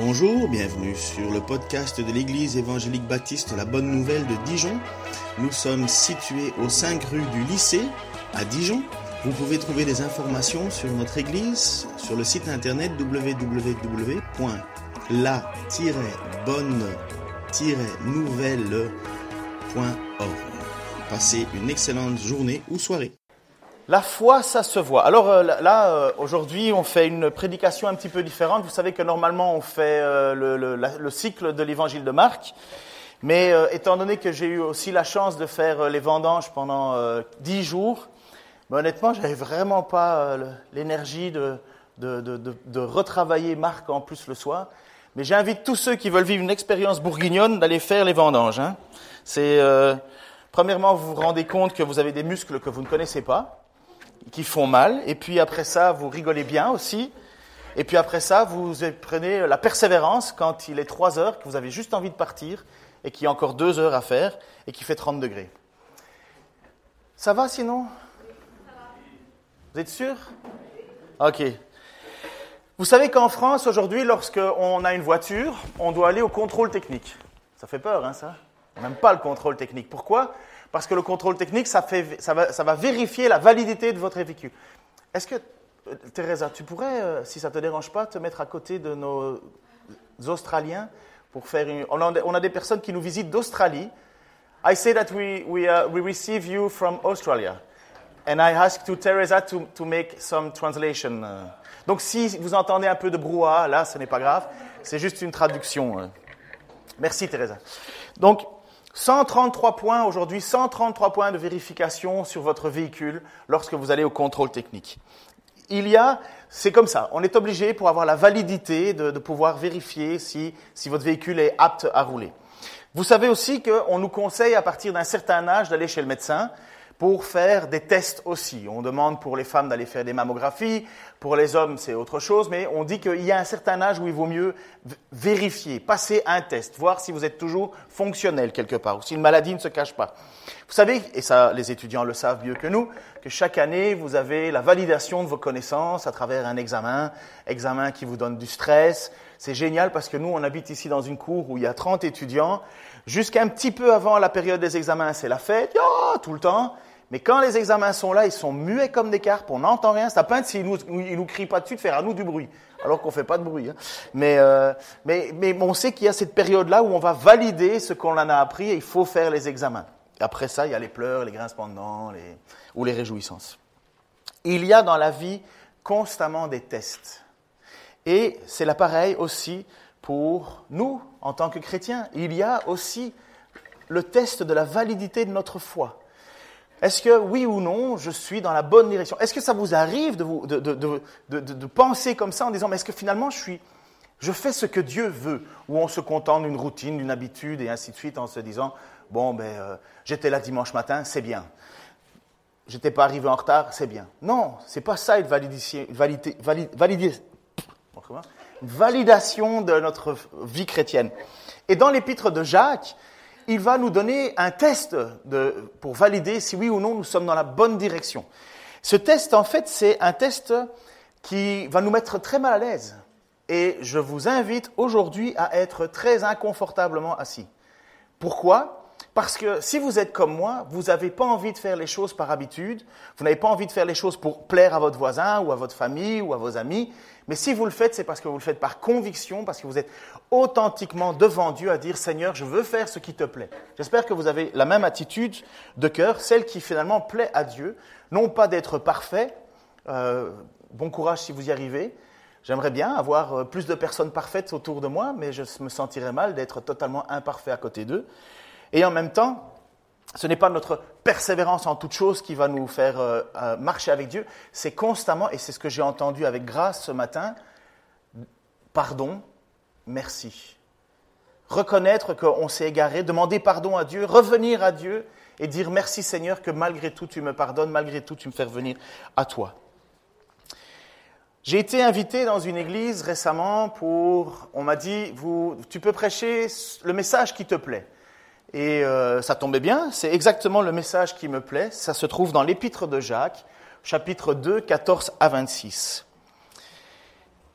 Bonjour, bienvenue sur le podcast de l'Église évangélique baptiste La Bonne Nouvelle de Dijon. Nous sommes situés aux 5 rue du lycée à Dijon. Vous pouvez trouver des informations sur notre Église sur le site internet www.la-bonne-nouvelle.org. Passez une excellente journée ou soirée. La foi, ça se voit. Alors euh, là, euh, aujourd'hui, on fait une prédication un petit peu différente. Vous savez que normalement, on fait euh, le, cycle de l'évangile de Marc. Mais étant donné que j'ai eu aussi la chance de faire les vendanges pendant dix jours, mais honnêtement, j'avais vraiment pas l'énergie de, de, retravailler Marc en plus le soir. Mais j'invite tous ceux qui veulent vivre une expérience bourguignonne d'aller faire les vendanges. Hein. C'est premièrement, vous vous rendez compte que vous avez des muscles que vous ne connaissez pas qui font mal, et puis après ça, vous rigolez bien aussi, et puis après ça, vous prenez la persévérance quand il est 3 heures, que vous avez juste envie de partir, et qu'il y a encore 2 heures à faire, et qu'il fait 30 degrés. Ça va sinon? Vous êtes sûr? Ok. Vous savez qu'en France, aujourd'hui, lorsqu'on a une voiture, on doit aller au contrôle technique. Ça fait peur, hein, ça? On n'aime pas le contrôle technique. Pourquoi? Parce que le contrôle technique, ça, va, vérifier la validité de votre véhicule. Est-ce que, euh, Teresa, tu pourrais, euh, si ça ne te dérange pas, te mettre à côté de nos Australiens pour faire une... On a, des personnes qui nous visitent d'Australie. I say that we, we, uh, we receive you from Australia. And I ask to Teresa to, to make some translation. Uh. Donc si vous entendez un peu de brouhaha, là, ce n'est pas grave. C'est juste une traduction. Merci, Teresa. Donc, 133 points aujourd'hui, 133 points de vérification sur votre véhicule lorsque vous allez au contrôle technique. Il y a, c'est comme ça, on est obligé pour avoir la validité de, pouvoir vérifier si, si votre véhicule est apte à rouler. Vous savez aussi qu'on nous conseille à partir d'un certain âge d'aller chez le médecin pour faire des tests aussi. On demande pour les femmes d'aller faire des mammographies, pour les hommes c'est autre chose, mais on dit qu'il y a un certain âge où il vaut mieux vérifier, passer un test, voir si vous êtes toujours fonctionnel quelque part, ou si une maladie ne se cache pas. Vous savez, et ça les étudiants le savent mieux que nous, que chaque année vous avez la validation de vos connaissances à travers un examen, examen qui vous donne du stress. C'est génial parce que nous on habite ici dans une cour où il y a 30 étudiants. Jusqu'à un petit peu avant la période des examens, c'est la fête, oh, tout le temps. Mais quand les examens sont là, ils sont muets comme des carpes, on n'entend rien. Ça peint s'ils nous, ils nous crient pas dessus de faire à nous du bruit, alors qu'on fait pas de bruit. Hein. Mais, euh, mais, mais on sait qu'il y a cette période-là où on va valider ce qu'on en a appris et il faut faire les examens. Après ça, il y a les pleurs, les grincements de dents les, ou les réjouissances. Il y a dans la vie constamment des tests. Et c'est l'appareil aussi pour nous, en tant que chrétiens. Il y a aussi le test de la validité de notre foi. Est-ce que oui ou non, je suis dans la bonne direction? Est-ce que ça vous arrive de, de, de, de, penser comme ça en disant, mais est-ce que finalement je, suis, je fais ce que Dieu veut? Ou on se contente d'une routine, d'une habitude et ainsi de suite en se disant, bon, ben, euh, j'étais là dimanche matin, c'est bien. J'étais pas arrivé en retard, c'est bien. Non, c'est pas ça une validation, validation de notre vie chrétienne. Et dans l'épître de Jacques, il va nous donner un test pour valider si oui ou non nous sommes dans la bonne direction. Ce test, en fait, c'est un test qui va nous mettre très mal à l'aise. Et je vous invite aujourd'hui à être très inconfortablement assis. Pourquoi? Parce que si vous êtes comme moi, vous n'avez pas envie de faire les choses par habitude, vous n'avez pas envie de faire les choses pour plaire à votre voisin ou à votre famille ou à vos amis, mais si vous le faites, c'est parce que vous le faites par conviction, parce que vous êtes authentiquement devant Dieu à dire Seigneur, je veux faire ce qui te plaît. J'espère que vous avez la même attitude de cœur, celle qui finalement plaît à Dieu, non pas d'être parfait, euh, bon courage si vous y arrivez, J'aimerais bien avoir euh, plus de personnes parfaites autour de moi, mais je me sentirais mal d'être totalement imparfait à côté d'eux. Et en même temps, ce n'est pas notre persévérance en toute chose qui va nous faire euh, euh, marcher avec Dieu, c'est constamment, et c'est ce que j'ai entendu avec grâce ce matin, pardon, merci. Reconnaître qu'on s'est égaré, demander pardon à Dieu, revenir à Dieu et dire merci Seigneur que malgré tout tu me pardonnes, malgré tout tu me fais revenir à toi. J'ai été invité dans une église récemment pour, on m'a dit, tu peux prêcher le message qui te plaît. Et euh, ça tombait bien, c'est exactement le message qui me plaît. Ça se trouve dans l'épître de Jacques, chapitre 2, 14 à 26.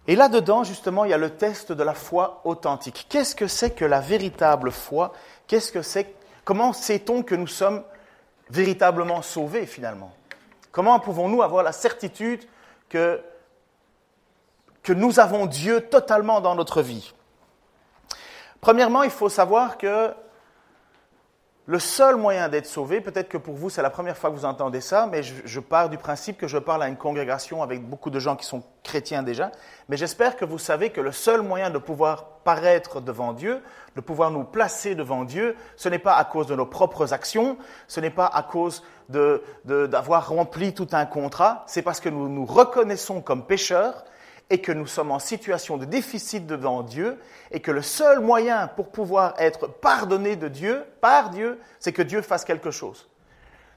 Et là-dedans, justement, il y a le test de la foi authentique. Qu'est-ce que c'est que la véritable foi? Qu'est-ce que c'est? Comment sait-on que nous sommes véritablement sauvés finalement? Comment pouvons-nous avoir la certitude que, que nous avons Dieu totalement dans notre vie? Premièrement, il faut savoir que le seul moyen d'être sauvé, peut-être que pour vous c'est la première fois que vous entendez ça, mais je, pars du principe que je parle à une congrégation avec beaucoup de gens qui sont chrétiens déjà, mais j'espère que vous savez que le seul moyen de pouvoir paraître devant Dieu, de pouvoir nous placer devant Dieu, ce n'est pas à cause de nos propres actions, ce n'est pas à cause d'avoir rempli tout un contrat, c'est parce que nous nous reconnaissons comme pécheurs et que nous sommes en situation de déficit devant Dieu et que le seul moyen pour pouvoir être pardonné de Dieu, par Dieu, c'est que Dieu fasse quelque chose.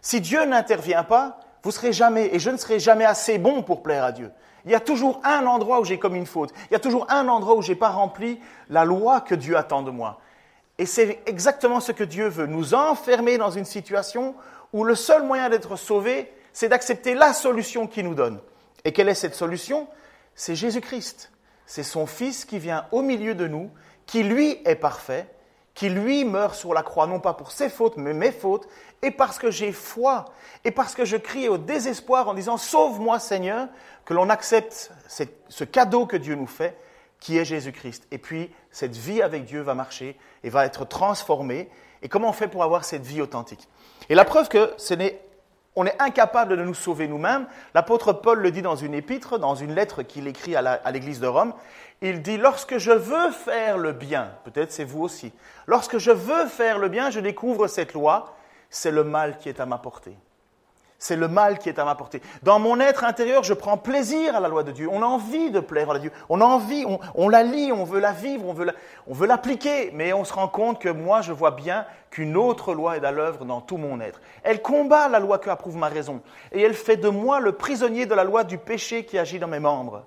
Si Dieu n'intervient pas, vous serez jamais, et je ne serai jamais assez bon pour plaire à Dieu. Il y a toujours un endroit où j'ai commis une faute. Il y a toujours un endroit où je n'ai pas rempli la loi que Dieu attend de moi. Et c'est exactement ce que Dieu veut, nous enfermer dans une situation où le seul moyen d'être sauvé, c'est d'accepter la solution qu'il nous donne. Et quelle est cette solution? C'est Jésus-Christ. C'est son Fils qui vient au milieu de nous, qui lui est parfait, qui lui meurt sur la croix, non pas pour ses fautes, mais mes fautes, et parce que j'ai foi, et parce que je crie au désespoir en disant Sauve-moi Seigneur, que l'on accepte ce cadeau que Dieu nous fait, qui est Jésus-Christ. Et puis, cette vie avec Dieu va marcher et va être transformée. Et comment on fait pour avoir cette vie authentique? Et la preuve que ce n'est on est incapable de nous sauver nous-mêmes. L'apôtre Paul le dit dans une épître, dans une lettre qu'il écrit à l'église de Rome. Il dit, lorsque je veux faire le bien, peut-être c'est vous aussi, lorsque je veux faire le bien, je découvre cette loi, c'est le mal qui est à ma portée. C'est le mal qui est à ma portée. Dans mon être intérieur, je prends plaisir à la loi de Dieu. On a envie de plaire à Dieu. On a envie, on, la lit, on veut la vivre, on veut l'appliquer. Mais on se rend compte que moi, je vois bien qu'une autre loi est à l'œuvre dans tout mon être. Elle combat la loi que approuve ma raison. Et elle fait de moi le prisonnier de la loi du péché qui agit dans mes membres.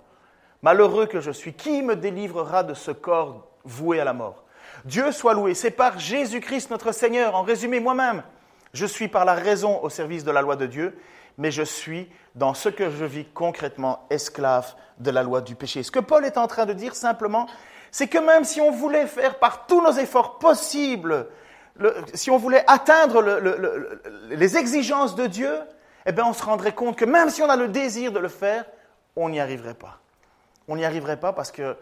Malheureux que je suis, qui me délivrera de ce corps voué à la mort? Dieu soit loué. C'est par Jésus-Christ notre Seigneur. En résumé, moi-même. Je suis par la raison au service de la loi de Dieu, mais je suis dans ce que je vis concrètement esclave de la loi du péché. Ce que Paul est en train de dire simplement, c'est que même si on voulait faire par tous nos efforts possibles, si on voulait atteindre les exigences de Dieu, eh bien on se rendrait compte que même si on a le désir de le faire, on n'y arriverait pas. On n'y arriverait pas parce que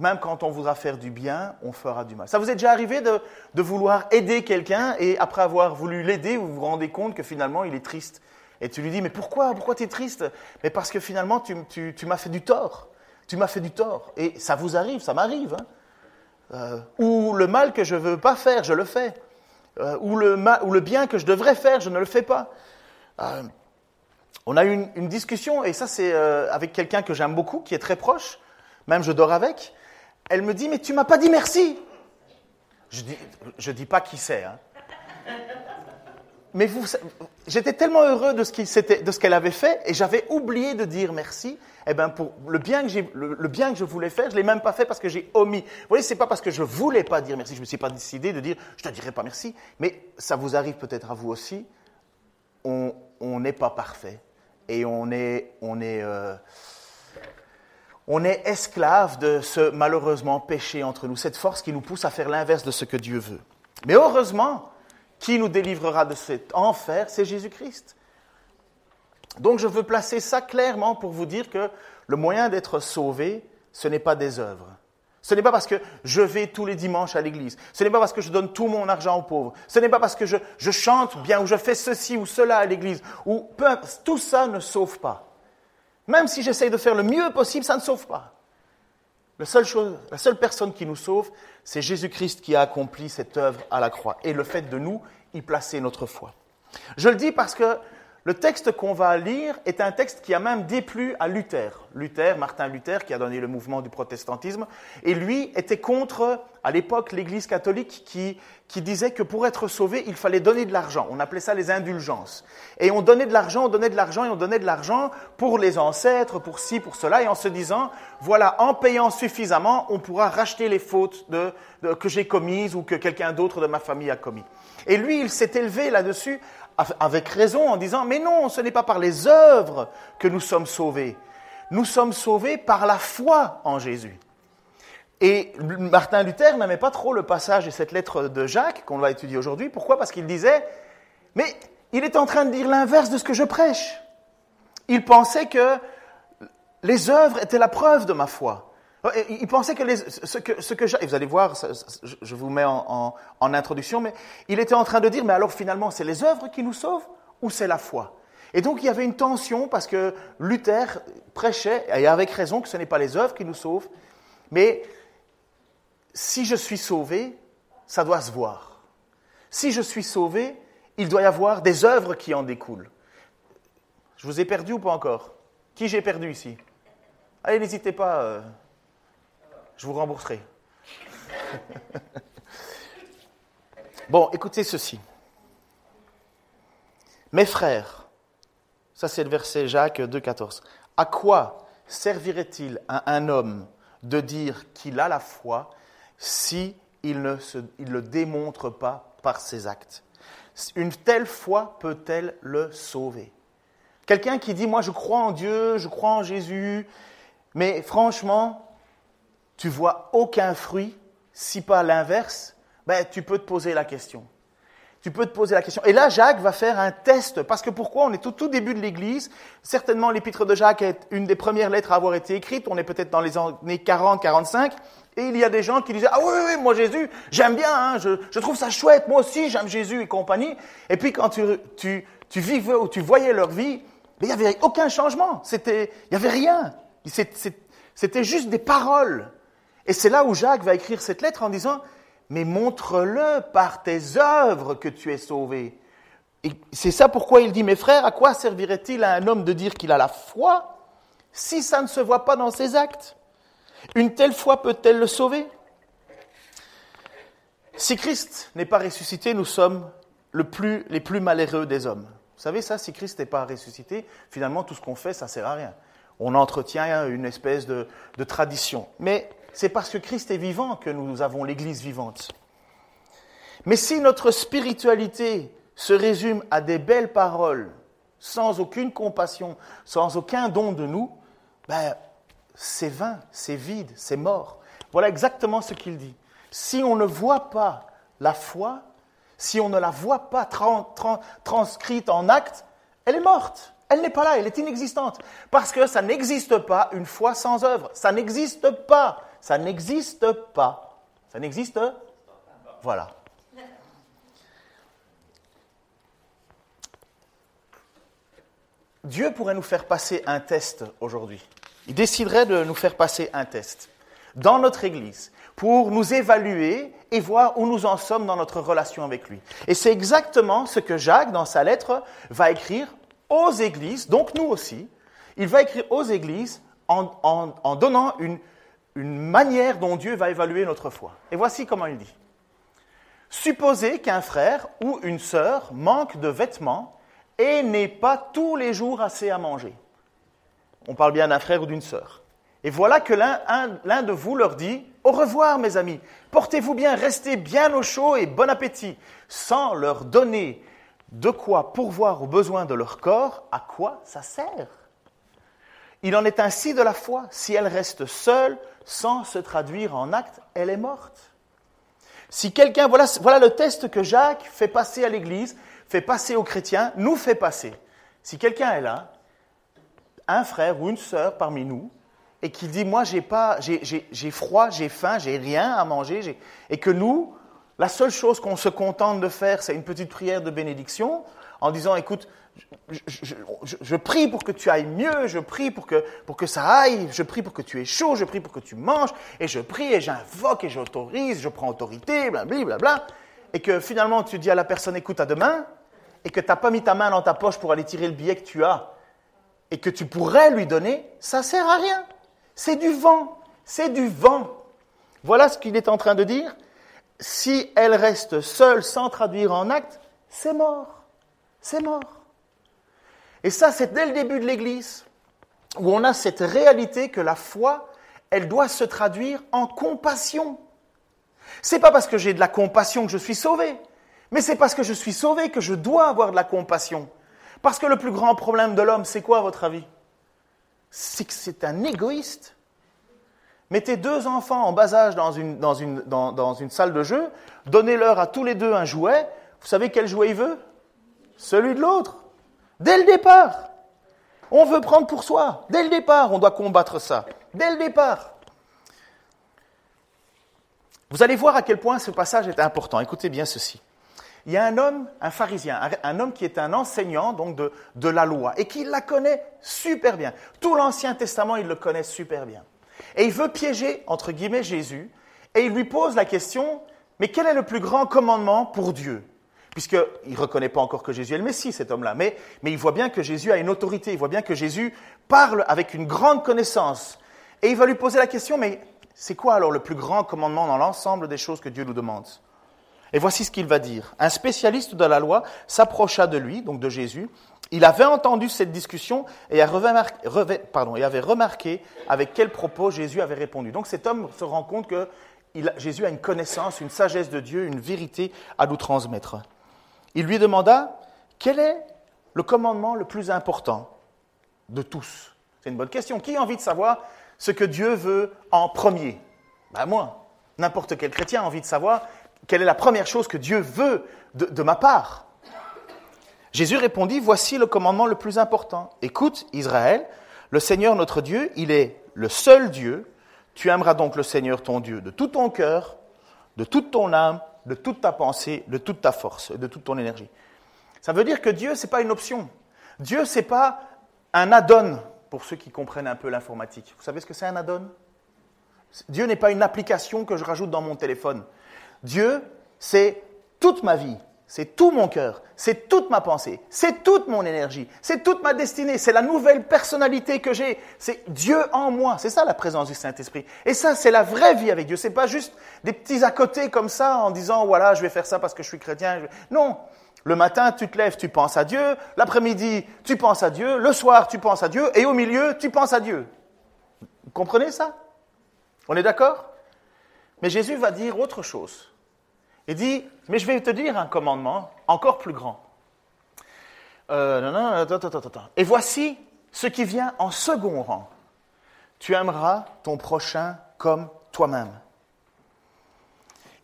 même quand on voudra faire du bien, on fera du mal. Ça vous est déjà arrivé de, vouloir aider quelqu'un et après avoir voulu l'aider, vous vous rendez compte que finalement il est triste. Et tu lui dis, mais pourquoi Pourquoi tu es triste? Mais parce que finalement tu, m'as fait du tort. Tu m'as fait du tort. Et ça vous arrive, ça m'arrive. Hein. Euh, ou le mal que je ne veux pas faire, je le fais. Euh, ou, le ou, le bien que je devrais faire, je ne le fais pas. Euh, on a eu une, discussion, et ça c'est avec quelqu'un que j'aime beaucoup, qui est très proche, même je dors avec. Elle me dit, mais tu m'as pas dit merci. Je dis, je dis pas qui c'est. Hein. Mais vous, j'étais tellement heureux de ce qu'elle avait fait et j'avais oublié de dire merci. Eh ben pour le bien que le, bien que je voulais faire, je l'ai même pas fait parce que j'ai omis. Vous voyez, c'est pas parce que je voulais pas dire merci, je me suis pas décidé de dire, je te dirai pas merci. Mais ça vous arrive peut-être à vous aussi. On n'est pas parfait et on est, on est. Euh, on est esclave de ce malheureusement péché entre nous, cette force qui nous pousse à faire l'inverse de ce que Dieu veut. Mais heureusement, qui nous délivrera de cet enfer, c'est Jésus-Christ. Donc je veux placer ça clairement pour vous dire que le moyen d'être sauvé, ce n'est pas des œuvres. Ce n'est pas parce que je vais tous les dimanches à l'église. Ce n'est pas parce que je donne tout mon argent aux pauvres. Ce n'est pas parce que je, chante bien ou je fais ceci ou cela à l'église. Ou tout ça ne sauve pas. Même si j'essaye de faire le mieux possible, ça ne sauve pas. La seule, chose, personne qui nous sauve, c'est Jésus-Christ qui a accompli cette œuvre à la croix et le fait de nous y placer notre foi. Je le dis parce que le texte qu'on va lire est un texte qui a même déplu à Luther. Luther, Martin Luther, qui a donné le mouvement du protestantisme, et lui était contre, à l'époque, l'Église catholique qui, disait que pour être sauvé, il fallait donner de l'argent. On appelait ça les indulgences. Et on donnait de l'argent, on donnait de l'argent, et on donnait de l'argent pour les ancêtres, pour ci, pour cela, et en se disant, voilà, en payant suffisamment, on pourra racheter les fautes que j'ai commises ou que quelqu'un d'autre de ma famille a commis. Et lui, il s'est élevé là-dessus avec raison en disant, mais non, ce n'est pas par les œuvres que nous sommes sauvés. nous sommes sauvés par la foi en Jésus. Et Martin Luther n'aimait pas trop le passage de cette lettre de Jacques qu'on va étudier aujourd'hui. Pourquoi? Parce qu'il disait, mais il est en train de dire l'inverse de ce que je prêche. Il pensait que les œuvres étaient la preuve de ma foi. Il pensait que, ce que, ce que vous allez voir, je vous mets en, en, introduction, mais il était en train de dire, mais alors finalement, c'est les œuvres qui nous sauvent ou c'est la foi Et donc il y avait une tension parce que Luther prêchait, et avec raison, que ce n'est pas les œuvres qui nous sauvent, mais si je suis sauvé, ça doit se voir. Si je suis sauvé, il doit y avoir des œuvres qui en découlent. Je vous ai perdu ou pas encore? Qui j'ai perdu ici? Allez, n'hésitez pas, euh, je vous rembourserai. bon, écoutez ceci. Mes frères, ça c'est le verset Jacques 2,14. À quoi servirait-il à un homme de dire qu'il a la foi si il ne le démontre pas par ses actes. Une telle foi peut-elle le sauver? Quelqu'un qui dit, moi je crois en Dieu, je crois en Jésus, mais franchement, tu vois aucun fruit, si pas l'inverse, ben, tu peux te poser la question tu peux te poser la question. Et là, Jacques va faire un test, parce que pourquoi On est au tout début de l'Église? Certainement, l'épître de Jacques est une des premières lettres à avoir été écrite. On est peut-être dans les années 40, 45. Et il y a des gens qui disaient, ah oui, oui, moi Jésus, j'aime bien, hein, je, trouve ça chouette, moi aussi j'aime Jésus et compagnie. Et puis quand tu vivais ou tu voyais leur vie, il n'y avait aucun changement. C'était, il n'y avait rien. C'était juste des paroles. Et c'est là où Jacques va écrire cette lettre en disant, mais montre-le par tes œuvres que tu es sauvé. Et c'est ça pourquoi il dit, mes frères, à quoi servirait-il à un homme de dire qu'il a la foi si ça ne se voit pas dans ses actes? Une telle foi peut-elle le sauver? Si Christ n'est pas ressuscité, nous sommes le plus, les plus malheureux des hommes. Vous savez ça, si Christ n'est pas ressuscité, finalement tout ce qu'on fait, ça ne sert à rien. On entretient une espèce de, de tradition. Mais c'est parce que Christ est vivant que nous avons l'Église vivante. Mais si notre spiritualité se résume à des belles paroles, sans aucune compassion, sans aucun don de nous, ben, c'est vain, c'est vide, c'est mort. Voilà exactement ce qu'il dit. Si on ne voit pas la foi, si on ne la voit pas transcrite en acte, elle est morte. Elle n'est pas là, elle est inexistante. Parce que ça n'existe pas une foi sans œuvre. Ça n'existe pas. Ça n'existe pas. Ça n'existe Voilà. Dieu pourrait nous faire passer un test aujourd'hui. Il déciderait de nous faire passer un test dans notre Église pour nous évaluer et voir où nous en sommes dans notre relation avec lui. Et c'est exactement ce que Jacques, dans sa lettre, va écrire aux Églises, donc nous aussi. Il va écrire aux Églises en, en donnant une, une manière dont Dieu va évaluer notre foi. Et voici comment il dit. Supposez qu'un frère ou une sœur manque de vêtements et n'ait pas tous les jours assez à manger. On parle bien d'un frère ou d'une sœur. Et voilà que l'un de vous leur dit, Au revoir mes amis, portez-vous bien, restez bien au chaud et bon appétit, sans leur donner de quoi pourvoir aux besoins de leur corps, à quoi ça sert? Il en est ainsi de la foi, si elle reste seule, sans se traduire en acte, elle est morte. Si quelqu'un, voilà, voilà le test que Jacques fait passer à l'Église, fait passer aux chrétiens, nous fait passer. Si quelqu'un est là, un frère ou une sœur parmi nous, et qui dit, moi j'ai pas, j'ai froid, j'ai faim, j'ai rien à manger, et que nous, la seule chose qu'on se contente de faire, c'est une petite prière de bénédiction, en disant, écoute, je, prie pour que tu ailles mieux, je prie pour que, pour que ça aille, je prie pour que tu aies chaud, je prie pour que tu manges, et je prie et j'invoque et j'autorise, je prends autorité, blablabla, bla, et que finalement tu dis à la personne écoute à demain, et que tu n'as pas mis ta main dans ta poche pour aller tirer le billet que tu as, et que tu pourrais lui donner, ça sert à rien. C'est du vent, c'est du vent. Voilà ce qu'il est en train de dire. Si elle reste seule sans traduire en acte, c'est mort. C'est mort. Et ça, c'est dès le début de l'Église, où on a cette réalité que la foi, elle doit se traduire en compassion. C'est pas parce que j'ai de la compassion que je suis sauvé, mais c'est parce que je suis sauvé que je dois avoir de la compassion. Parce que le plus grand problème de l'homme, c'est quoi à votre avis? C'est que c'est un égoïste. Mettez deux enfants en bas âge dans une, dans une, dans, une salle de jeu, donnez-leur à tous les deux un jouet. Vous savez quel jouet il veut? Celui de l'autre. Dès le départ. On veut prendre pour soi. Dès le départ, on doit combattre ça. Dès le départ. Vous allez voir à quel point ce passage est important. Écoutez bien ceci. Il y a un homme, un pharisien, un homme qui est un enseignant donc de, de la loi et qui la connaît super bien. Tout l'Ancien Testament, il le connaît super bien. Et il veut piéger, entre guillemets, Jésus, et il lui pose la question, mais quel est le plus grand commandement pour Dieu? Puisqu'il ne reconnaît pas encore que Jésus est le Messie, cet homme-là, mais, mais il voit bien que Jésus a une autorité, il voit bien que Jésus parle avec une grande connaissance. Et il va lui poser la question, mais c'est quoi alors le plus grand commandement dans l'ensemble des choses que Dieu nous demande? Et voici ce qu'il va dire. Un spécialiste de la loi s'approcha de lui, donc de Jésus, il avait entendu cette discussion et, avait remarqué avec quel propos Jésus avait répondu. Donc cet homme se rend compte que Jésus a une connaissance, une sagesse de Dieu, une vérité à nous transmettre. Il lui demanda, quel est le commandement le plus important de tous? C'est une bonne question. Qui a envie de savoir ce que Dieu veut en premier? Ben moi. N'importe quel chrétien a envie de savoir quelle est la première chose que Dieu veut de ma part. Jésus répondit, voici le commandement le plus important. Écoute, Israël, le Seigneur notre Dieu, il est le seul Dieu. Tu aimeras donc le Seigneur ton Dieu de tout ton cœur, de toute ton âme, de toute ta pensée, de toute ta force, de toute ton énergie. Ça veut dire que Dieu, ce n'est pas une option. Dieu, ce n'est pas un add-on pour ceux qui comprennent un peu l'informatique. Vous savez ce que c'est un add-on? Dieu n'est pas une application que je rajoute dans mon téléphone. Dieu, c'est toute ma vie, c'est tout mon cœur, c'est toute ma pensée, c'est toute mon énergie, c'est toute ma destinée, c'est la nouvelle personnalité que j'ai, c'est Dieu en moi. C'est ça la présence du Saint-Esprit. Et ça, c'est la vraie vie avec Dieu. C'est pas juste des petits à côté comme ça en disant voilà, je vais faire ça parce que je suis chrétien. Non. Le matin, tu te lèves, tu penses à Dieu. L'après-midi, tu penses à Dieu. Le soir, tu penses à Dieu. Et au milieu, tu penses à Dieu. Vous comprenez ça? On est d'accord? Mais Jésus va dire autre chose. Il dit, mais je vais te dire un commandement encore plus grand. Euh, Et voici ce qui vient en second rang. Tu aimeras ton prochain comme toi-même.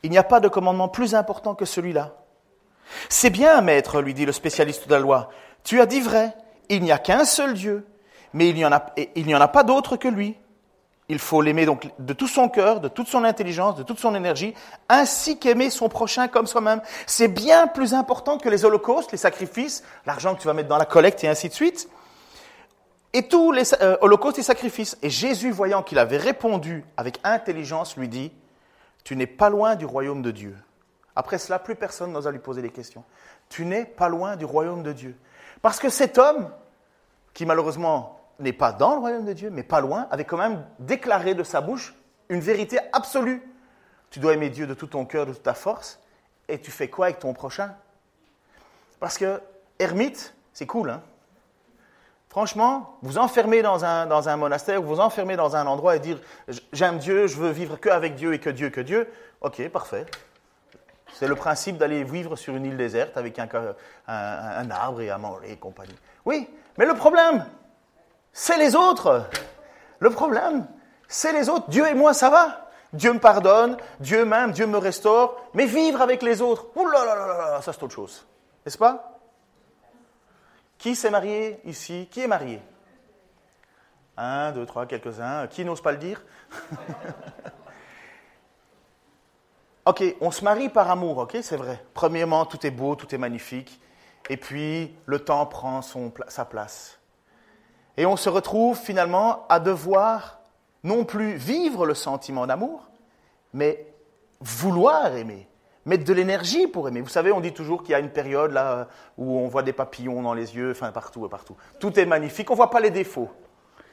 Il n'y a pas de commandement plus important que celui-là. C'est bien, maître, lui dit le spécialiste de la loi. Tu as dit vrai, il n'y a qu'un seul Dieu, mais il n'y en a pas d'autre que lui. Il faut l'aimer donc de tout son cœur, de toute son intelligence, de toute son énergie, ainsi qu'aimer son prochain comme soi-même. C'est bien plus important que les holocaustes, les sacrifices, l'argent que tu vas mettre dans la collecte et ainsi de suite. Et tous les euh, holocaustes et sacrifices. Et Jésus, voyant qu'il avait répondu avec intelligence, lui dit, tu n'es pas loin du royaume de Dieu. Après cela, plus personne n'osa lui poser des questions. Tu n'es pas loin du royaume de Dieu. Parce que cet homme, qui malheureusement n'est pas dans le royaume de Dieu, mais pas loin, avait quand même déclaré de sa bouche une vérité absolue. Tu dois aimer Dieu de tout ton cœur, de toute ta force, et tu fais quoi avec ton prochain? Parce que ermite, c'est cool, hein Franchement, vous enfermer dans un, dans un monastère, vous enfermer dans un endroit et dire j'aime Dieu, je veux vivre que avec Dieu et que Dieu, que Dieu, ok, parfait. C'est le principe d'aller vivre sur une île déserte avec un, un, arbre et à manger et compagnie. Oui, mais le problème, c'est les autres. Le problème, c'est les autres. Dieu et moi, ça va. Dieu me pardonne, Dieu m'aime, Dieu me restaure. Mais vivre avec les autres, ça c'est autre chose. N'est-ce pas? Qui s'est marié ici? Qui est marié? Un, deux, trois, quelques-uns. Qui n'ose pas le dire? Ok, on se marie par amour, ok, c'est vrai. Premièrement, tout est beau, tout est magnifique. Et puis, le temps prend son, sa place. Et on se retrouve finalement à devoir non plus vivre le sentiment d'amour, mais vouloir aimer, mettre de l'énergie pour aimer. Vous savez, on dit toujours qu'il y a une période là où on voit des papillons dans les yeux, enfin partout, partout. Tout est magnifique, on ne voit pas les défauts.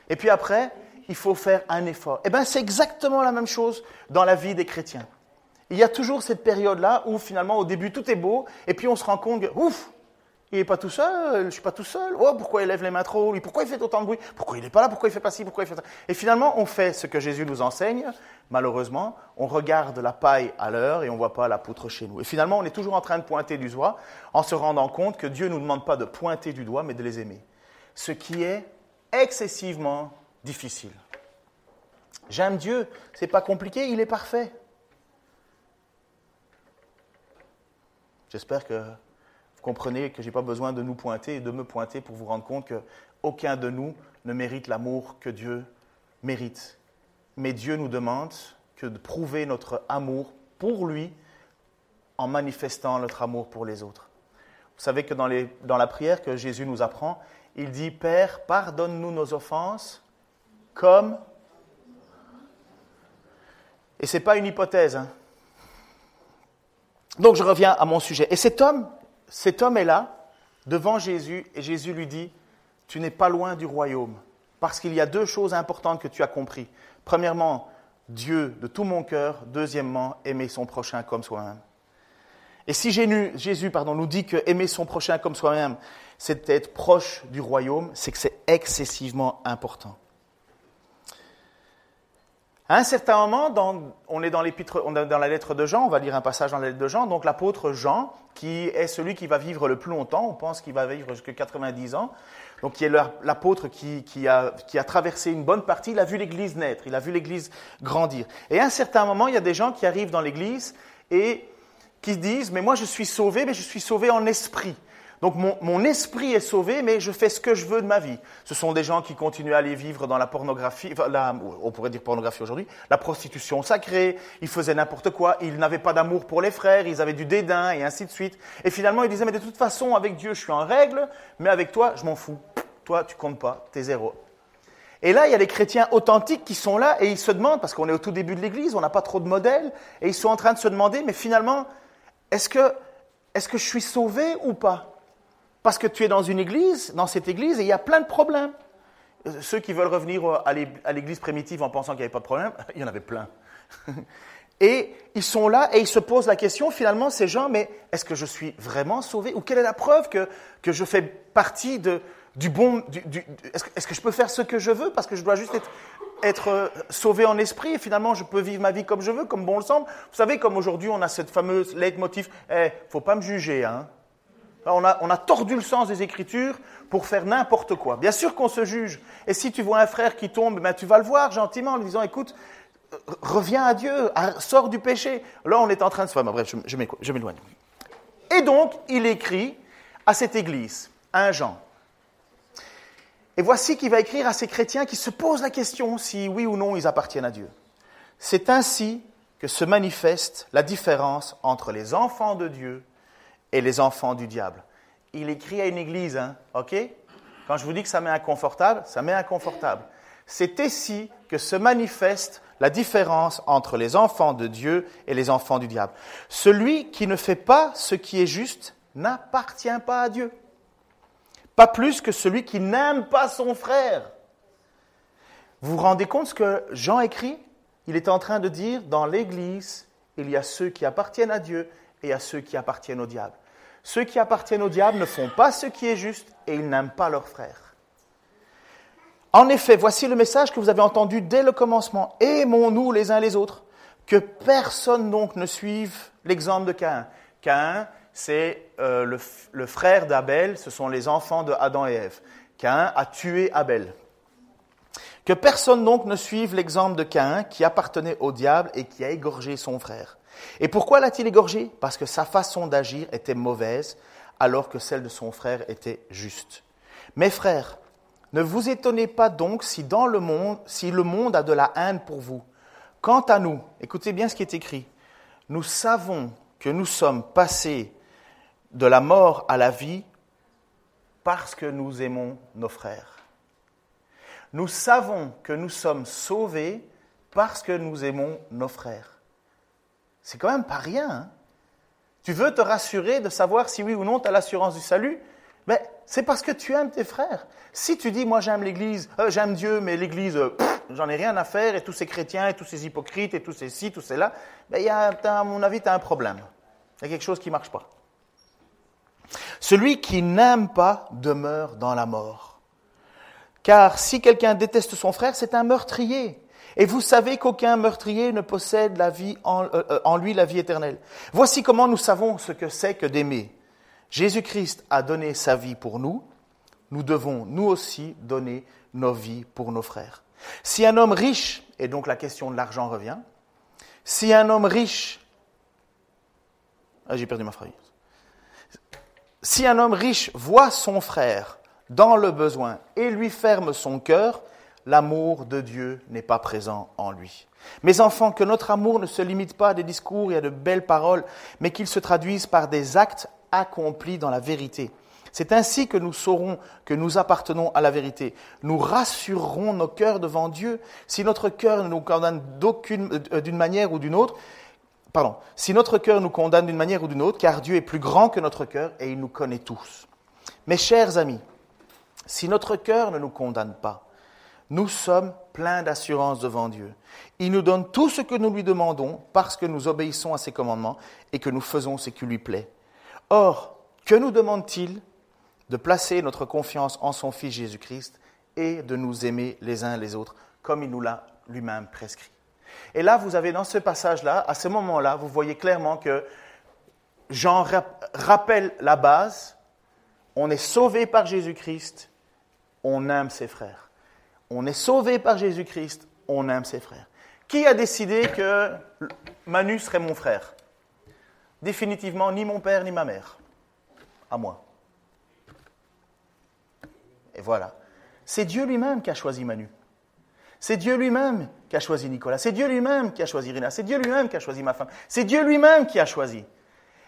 Et puis après, il faut faire un effort. Eh bien, c'est exactement la même chose dans la vie des chrétiens. Il y a toujours cette période-là où finalement, au début, tout est beau, et puis on se rend compte ouf, il n'est pas tout seul, je ne suis pas tout seul. Oh, pourquoi il lève les mains trop Pourquoi il fait autant de bruit? Pourquoi il n'est pas là? Pourquoi il fait pas ci? Pourquoi il fait ça? Et finalement, on fait ce que Jésus nous enseigne. Malheureusement, on regarde la paille à l'heure et on ne voit pas la poutre chez nous. Et finalement, on est toujours en train de pointer du doigt en se rendant compte que Dieu ne nous demande pas de pointer du doigt, mais de les aimer. Ce qui est excessivement difficile. J'aime Dieu, c'est pas compliqué, il est parfait. J'espère que comprenez que je n'ai pas besoin de nous pointer et de me pointer pour vous rendre compte qu'aucun de nous ne mérite l'amour que Dieu mérite. Mais Dieu nous demande que de prouver notre amour pour lui en manifestant notre amour pour les autres. Vous savez que dans, dans la prière que Jésus nous apprend, il dit Père, pardonne-nous nos offenses comme. Et ce n'est pas une hypothèse. Hein. Donc je reviens à mon sujet. Et cet homme, cet homme est là, devant Jésus, et Jésus lui dit Tu n'es pas loin du royaume. Parce qu'il y a deux choses importantes que tu as compris. Premièrement, Dieu de tout mon cœur. Deuxièmement, aimer son prochain comme soi-même. Et si Jésus nous dit que aimer son prochain comme soi-même, c'est être proche du royaume, c'est que c'est excessivement important. À un certain moment, on est dans, on est dans la lettre de Jean, on va lire un passage dans la lettre de Jean, donc l'apôtre Jean, qui est celui qui va vivre le plus longtemps, on pense qu'il va vivre jusqu'à 90 ans, donc qui est l'apôtre qui, qui, a, qui a traversé une bonne partie, il a vu l'Église naître, il a vu l'Église grandir. Et à un certain moment, il y a des gens qui arrivent dans l'Église et qui disent, mais moi je suis sauvé, mais je suis sauvé en esprit. Donc mon, esprit est sauvé, mais je fais ce que je veux de ma vie. Ce sont des gens qui continuent à aller vivre dans la pornographie, on pourrait dire pornographie aujourd'hui, la prostitution sacrée, ils faisaient n'importe quoi, ils n'avaient pas d'amour pour les frères, ils avaient du dédain et ainsi de suite. Et finalement ils disaient, mais de toute façon avec Dieu je suis en règle, mais avec toi je m'en fous. Toi tu comptes pas, t'es zéro. Et là, il y a les chrétiens authentiques qui sont là et ils se demandent, parce qu'on est au tout début de l'Église, on n'a pas trop de modèles, et ils sont en train de se demander, mais finalement, est-ce que, est-ce que je suis sauvé ou pas? Parce que tu es dans une église, dans cette église, et il y a plein de problèmes. Ceux qui veulent revenir à l'église primitive en pensant qu'il n'y avait pas de problème, il y en avait plein. Et ils sont là et ils se posent la question, finalement, ces gens, mais est-ce que je suis vraiment sauvé? Ou quelle est la preuve que, je fais partie du bon... Est-ce, que je peux faire ce que je veux? Parce que je dois juste être, être euh, sauvé en esprit et finalement je peux vivre ma vie comme je veux, comme bon le semble Vous savez, comme aujourd'hui on a cette fameuse leitmotiv, eh, faut pas me juger, hein on a, tordu le sens des Écritures pour faire n'importe quoi. Bien sûr qu'on se juge. Et si tu vois un frère qui tombe, ben, tu vas le voir gentiment en lui disant, écoute, reviens à Dieu, sors du péché. Là, on est en train de se... Bref, je, m'éloigne. Et donc, il écrit à cette église, à un Jean. Et voici qu'il va écrire à ces chrétiens qui se posent la question si oui ou non ils appartiennent à Dieu. C'est ainsi que se manifeste la différence entre les enfants de Dieu et les enfants du diable. Il écrit à une église, hein, ok? Quand je vous dis que ça met inconfortable, ça met inconfortable. C'est ici que se manifeste la différence entre les enfants de Dieu et les enfants du diable. Celui qui ne fait pas ce qui est juste n'appartient pas à Dieu. Pas plus que celui qui n'aime pas son frère. Vous vous rendez compte ce que Jean écrit? Il est en train de dire, dans l'Église, il y a ceux qui appartiennent à Dieu et il y a ceux qui appartiennent au diable. Ceux qui appartiennent au diable ne font pas ce qui est juste et ils n'aiment pas leurs frères. En effet, voici le message que vous avez entendu dès le commencement. Aimons-nous les uns les autres. Que personne donc ne suive l'exemple de Caïn. Caïn, c'est euh, le, le, frère d'Abel, ce sont les enfants de Adam et Ève. Caïn a tué Abel. Que personne donc ne suive l'exemple de Caïn qui appartenait au diable et qui a égorgé son frère. Et pourquoi l'a-t-il égorgé? Parce que sa façon d'agir était mauvaise, alors que celle de son frère était juste. Mes frères, ne vous étonnez pas donc si dans le monde, si le monde a de la haine pour vous. Quant à nous, écoutez bien ce qui est écrit. Nous savons que nous sommes passés de la mort à la vie parce que nous aimons nos frères. Nous savons que nous sommes sauvés parce que nous aimons nos frères. C'est quand même pas rien. Hein. tu veux te rassurer de savoir si oui ou non tu as l'assurance du salut? Mais c'est parce que tu aimes tes frères. Si tu dis, moi j'aime l'Église, euh, j'aime Dieu, mais l'Église, euh, j'en ai rien à faire, et tous ces chrétiens, et tous ces hypocrites, et tous ces ci, tous ces là, ben, y a, à mon avis, tu as un problème. Il y a quelque chose qui ne marche pas. Celui qui n'aime pas demeure dans la mort. Car si quelqu'un déteste son frère, c'est un meurtrier. Et vous savez qu'aucun meurtrier ne possède euh, euh, en, lui la vie éternelle. Voici comment nous savons ce que c'est que d'aimer. Jésus-Christ a donné sa vie pour nous. Nous devons, nous aussi, donner nos vies pour nos frères. Si un homme riche, et donc la question de l'argent revient, si un homme riche, ah, j'ai perdu ma phrase. Si un homme riche voit son frère dans le besoin et lui ferme son cœur, l'amour de Dieu n'est pas présent en lui. Mes enfants, que notre amour ne se limite pas à des discours et à de belles paroles, mais qu'il se traduise par des actes accomplis dans la vérité. C'est ainsi que nous saurons que nous appartenons à la vérité. Nous rassurerons nos cœurs devant Dieu. Si notre cœur nous condamne euh, d'une manière ou d'une autre, pardon, si notre cœur nous condamne d'une manière ou d'une autre, car Dieu est plus grand que notre cœur et il nous connaît tous. Mes chers amis, si notre cœur ne nous condamne pas, nous sommes pleins d'assurance devant Dieu. Il nous donne tout ce que nous lui demandons parce que nous obéissons à ses commandements et que nous faisons ce qui lui plaît. Or, que nous demande-t-il de placer notre confiance en son Fils Jésus-Christ et de nous aimer les uns les autres comme il nous l'a lui-même prescrit? Et là, vous avez dans ce passage-là, à ce moment-là, vous voyez clairement que Jean rappelle la base, on est sauvé par Jésus-Christ, on aime ses frères. On est sauvé par Jésus-Christ, on aime ses frères. Qui a décidé que Manu serait mon frère? Définitivement ni mon père ni ma mère. À moi. Et voilà. C'est Dieu lui-même qui a choisi Manu. C'est Dieu lui-même qui a choisi Nicolas. C'est Dieu lui-même qui a choisi Rina. C'est Dieu lui-même qui a choisi ma femme. C'est Dieu lui-même qui a choisi.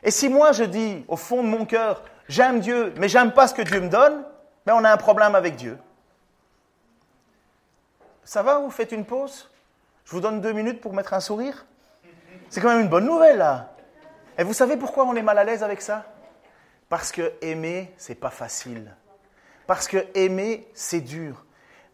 Et si moi je dis au fond de mon cœur, j'aime Dieu, mais j'aime pas ce que Dieu me donne, ben on a un problème avec Dieu. Ça va, vous faites une pause? Je vous donne deux minutes pour mettre un sourire? C'est quand même une bonne nouvelle là. Et vous savez pourquoi on est mal à l'aise avec ça? Parce que aimer, c'est pas facile. Parce que aimer, c'est dur.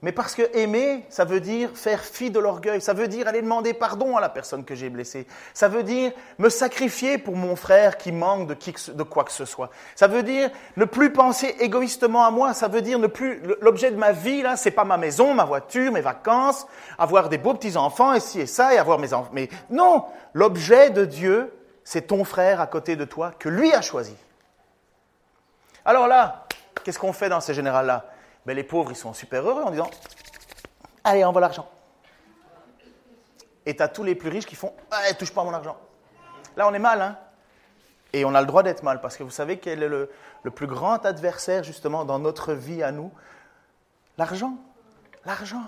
Mais parce que aimer, ça veut dire faire fi de l'orgueil, ça veut dire aller demander pardon à la personne que j'ai blessée, ça veut dire me sacrifier pour mon frère qui manque de, de quoi que ce soit, ça veut dire ne plus penser égoïstement à moi, ça veut dire ne plus l'objet de ma vie là, c'est pas ma maison, ma voiture, mes vacances, avoir des beaux petits enfants et ci et ça et avoir mes enfants. Mais non, l'objet de Dieu, c'est ton frère à côté de toi que lui a choisi. Alors là, Qu'est-ce qu'on fait dans ces générales-là? Ben, Les pauvres, ils sont super heureux en disant Allez, va l'argent. Et tu as tous les plus riches qui font touche pas à mon argent. Là, on est mal, hein Et on a le droit d'être mal, parce que vous savez quel est le plus grand adversaire, justement, dans notre vie à nous? L'argent. L'argent.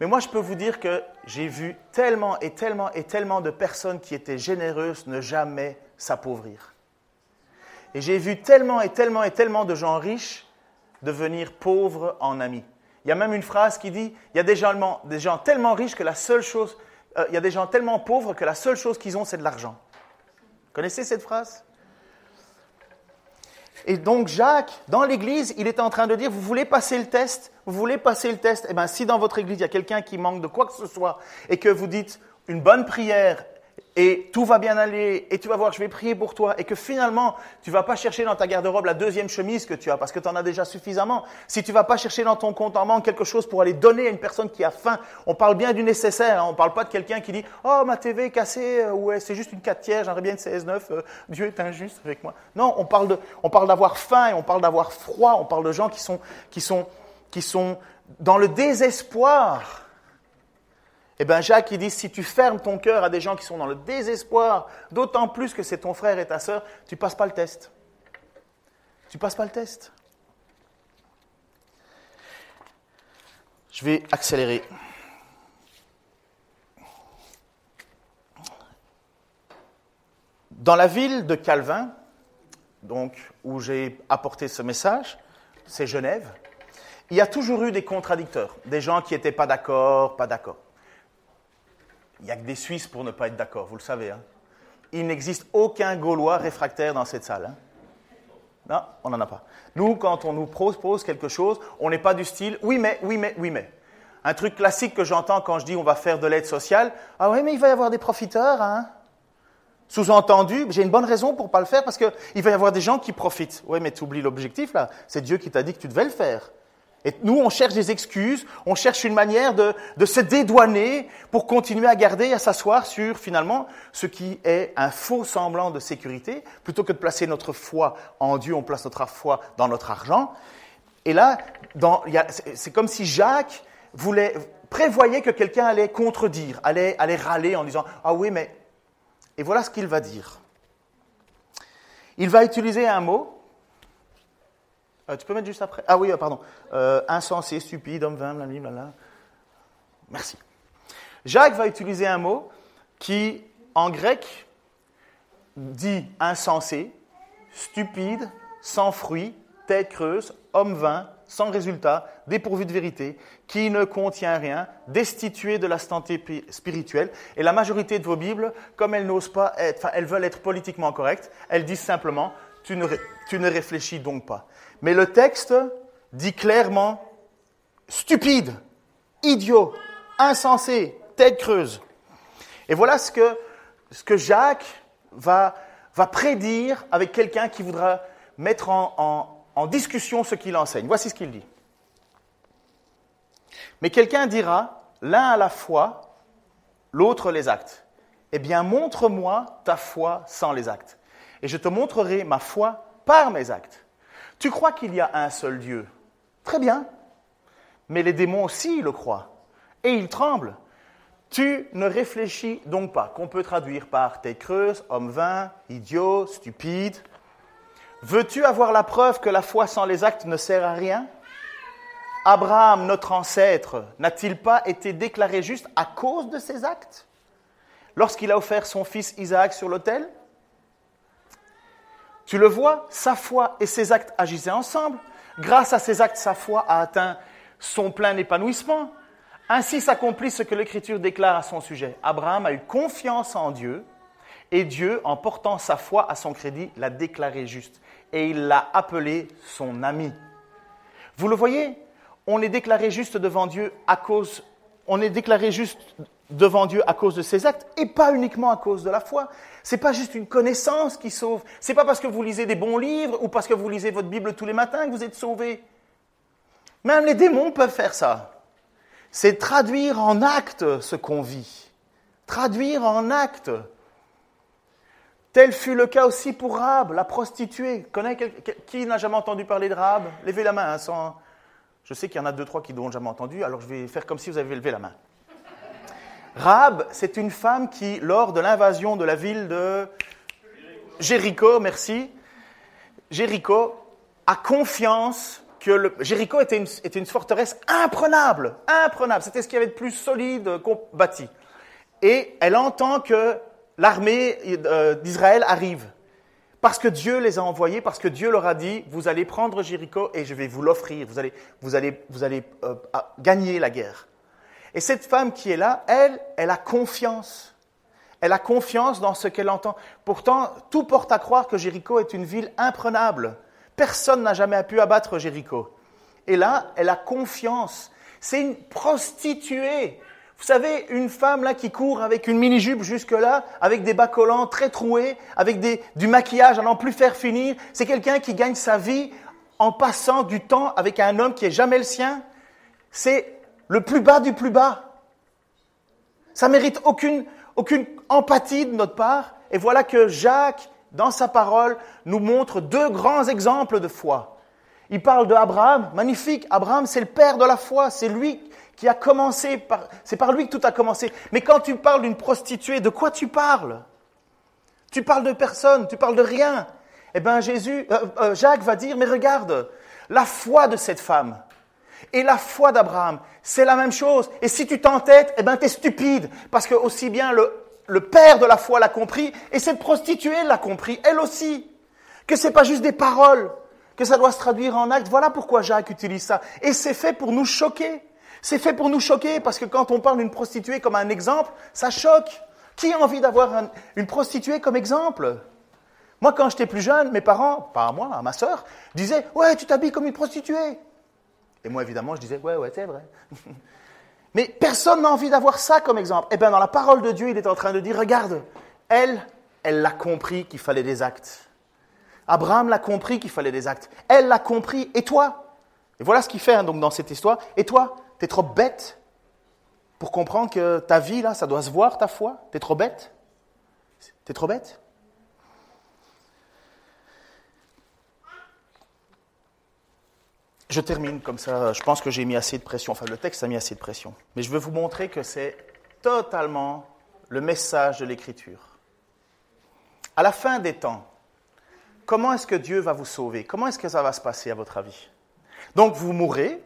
Mais moi, je peux vous dire que j'ai vu tellement et tellement et tellement de personnes qui étaient généreuses ne jamais s'appauvrir. Et j'ai vu tellement et tellement et tellement de gens riches devenir pauvres en amis. Il y a même une phrase qui dit, il y a des gens, tellement riches que la seule chose, euh, il y a des gens tellement pauvres que la seule chose qu'ils ont, c'est de l'argent. Connaissez cette phrase? Et donc Jacques, dans l'église, il était en train de dire, vous voulez passer le test? Vous voulez passer le test? Eh bien, si dans votre église, il y a quelqu'un qui manque de quoi que ce soit, et que vous dites une bonne prière et tout va bien aller, et tu vas voir, je vais prier pour toi, et que finalement, tu vas pas chercher dans ta garde-robe la deuxième chemise que tu as, parce que tu en as déjà suffisamment. Si tu vas pas chercher dans ton compte en banque quelque chose pour aller donner à une personne qui a faim, on parle bien du nécessaire, hein, on parle pas de quelqu'un qui dit, oh, ma TV est cassée, euh, ouais, c'est juste une 4 tiers, j'aimerais bien une CS9, euh, Dieu est injuste avec moi. Non, on parle de, on parle d'avoir faim, et on parle d'avoir froid, on parle de gens qui sont, qui sont, qui sont dans le désespoir eh bien, Jacques, il dit, si tu fermes ton cœur à des gens qui sont dans le désespoir, d'autant plus que c'est ton frère et ta sœur, tu ne passes pas le test. Tu ne passes pas le test. Je vais accélérer. Dans la ville de Calvin, donc où j'ai apporté ce message, c'est Genève, il y a toujours eu des contradicteurs, des gens qui n'étaient pas d'accord, pas d'accord. Il n'y a que des Suisses pour ne pas être d'accord, vous le savez. Hein. Il n'existe aucun Gaulois réfractaire dans cette salle. Hein. Non, on n'en a pas. Nous, quand on nous propose quelque chose, on n'est pas du style oui mais, oui mais, oui mais. Un truc classique que j'entends quand je dis on va faire de l'aide sociale, ah oui mais il va y avoir des profiteurs. Hein. Sous-entendu, j'ai une bonne raison pour ne pas le faire parce qu'il va y avoir des gens qui profitent. Oui mais tu oublies l'objectif là, c'est Dieu qui t'a dit que tu devais le faire. Et nous, on cherche des excuses, on cherche une manière de, se dédouaner pour continuer à garder à s'asseoir sur finalement ce qui est un faux semblant de sécurité. Plutôt que de placer notre foi en Dieu, on place notre foi dans notre argent. Et là, c'est comme si Jacques voulait prévoyait que quelqu'un allait contredire, allait, allait râler en disant Ah oui, mais. Et voilà ce qu'il va dire. Il va utiliser un mot. Euh, tu peux mettre juste après Ah oui, euh, pardon. Euh, insensé, stupide, homme vain, blablabla. Merci. Jacques va utiliser un mot qui, en grec, dit insensé, stupide, sans fruit, tête creuse, homme vain, sans résultat, dépourvu de vérité, qui ne contient rien, destitué de la santé spirituelle. Et la majorité de vos Bibles, comme elles n'osent pas enfin, elles veulent être politiquement correctes, elles disent simplement tu ne, tu ne réfléchis donc pas. Mais le texte dit clairement stupide, idiot, insensé, tête creuse. Et voilà ce que, Jacques va, va prédire avec quelqu'un qui voudra mettre en, en, discussion ce qu'il enseigne. Voici ce qu'il dit. Mais quelqu'un dira, l'un à la foi, l'autre les actes. Eh bien, montre-moi ta foi sans les actes, et je te montrerai ma foi par mes actes. Tu crois qu'il y a un seul Dieu? Très bien. Mais les démons aussi le croient, et ils tremblent. Tu ne réfléchis donc pas, qu'on peut traduire par tête creuse, homme vain, idiot, stupide. Veux-tu avoir la preuve que la foi sans les actes ne sert à rien? Abraham, notre ancêtre, n'a-t-il pas été déclaré juste à cause de ses actes? Lorsqu'il a offert son fils Isaac sur l'autel Tu le vois, sa foi et ses actes agissaient ensemble. Grâce à ses actes, sa foi a atteint son plein épanouissement. Ainsi s'accomplit ce que l'Écriture déclare à son sujet. Abraham a eu confiance en Dieu et Dieu, en portant sa foi à son crédit, l'a déclaré juste et il l'a appelé son ami. Vous le voyez, on est déclaré juste devant Dieu à cause on est déclaré juste devant Dieu à cause de ses actes et pas uniquement à cause de la foi. C'est pas juste une connaissance qui sauve. C'est pas parce que vous lisez des bons livres ou parce que vous lisez votre Bible tous les matins que vous êtes sauvé. Même les démons peuvent faire ça c'est traduire en acte ce qu'on vit. Traduire en acte. Tel fut le cas aussi pour Rab, la prostituée. qui n'a jamais entendu parler de Rab? Levez la main. Hein. Je sais qu'il y en a deux, trois qui n'ont jamais entendu, alors je vais faire comme si vous avez levé la main. Rab, c'est une femme qui, lors de l'invasion de la ville de Jéricho, merci, Jéricho a confiance que Jéricho était une, forteresse imprenable, imprenable. C'était ce qu'il y avait de plus solide qu'on bâtit. Et elle entend que l'armée euh, d'Israël arrive. Parce que Dieu les a envoyés, parce que Dieu leur a dit, vous allez prendre Jéricho et je vais vous l'offrir. Vous allez euh, gagner la guerre. Et cette femme qui est là, elle, elle a confiance. Elle a confiance dans ce qu'elle entend. Pourtant, tout porte à croire que Jéricho est une ville imprenable. Personne n'a jamais pu abattre Jéricho. Et là, elle a confiance. C'est une prostituée. Vous savez, une femme là qui court avec une mini-jupe jusque-là, avec des bas collants très troués, avec du maquillage à n'en plus faire finir, c'est quelqu'un qui gagne sa vie en passant du temps avec un homme qui est jamais le sien. C'est le plus bas du plus bas. Ça mérite aucune, aucune empathie de notre part. Et voilà que Jacques dans sa parole, nous montre deux grands exemples de foi. Il parle de Abraham, magnifique. Abraham, c'est le père de la foi. C'est lui qui a commencé, c'est par lui que tout a commencé. Mais quand tu parles d'une prostituée, de quoi tu parles? Tu parles de personne, tu parles de rien. Eh bien, Jésus, euh, euh, Jacques va dire, mais regarde, la foi de cette femme et la foi d'Abraham, c'est la même chose. Et si tu t'entêtes, eh ben, es stupide. Parce que aussi bien le le père de la foi l'a compris et cette prostituée l'a compris, elle aussi. Que ce n'est pas juste des paroles, que ça doit se traduire en actes. Voilà pourquoi Jacques utilise ça. Et c'est fait pour nous choquer. C'est fait pour nous choquer parce que quand on parle d'une prostituée comme un exemple, ça choque. Qui a envie d'avoir une prostituée comme exemple? Moi, quand j'étais plus jeune, mes parents, pas à moi, à ma sœur, disaient Ouais, tu t'habilles comme une prostituée. Et moi, évidemment, je disais Ouais, ouais, c'est vrai. Mais personne n'a envie d'avoir ça comme exemple. Eh bien, dans la parole de Dieu, il est en train de dire, regarde, elle, elle l'a compris qu'il fallait des actes. Abraham l'a compris qu'il fallait des actes. Elle l'a compris. Et toi? Et voilà ce qu'il fait hein, donc dans cette histoire. Et toi, tu es trop bête pour comprendre que ta vie, là, ça doit se voir, ta foi Tu es trop bête? Tu es trop bête? Je termine comme ça. Je pense que j'ai mis assez de pression. Enfin, le texte a mis assez de pression. Mais je veux vous montrer que c'est totalement le message de l'Écriture. À la fin des temps, comment est-ce que Dieu va vous sauver? Comment est-ce que ça va se passer à votre avis? Donc vous mourrez,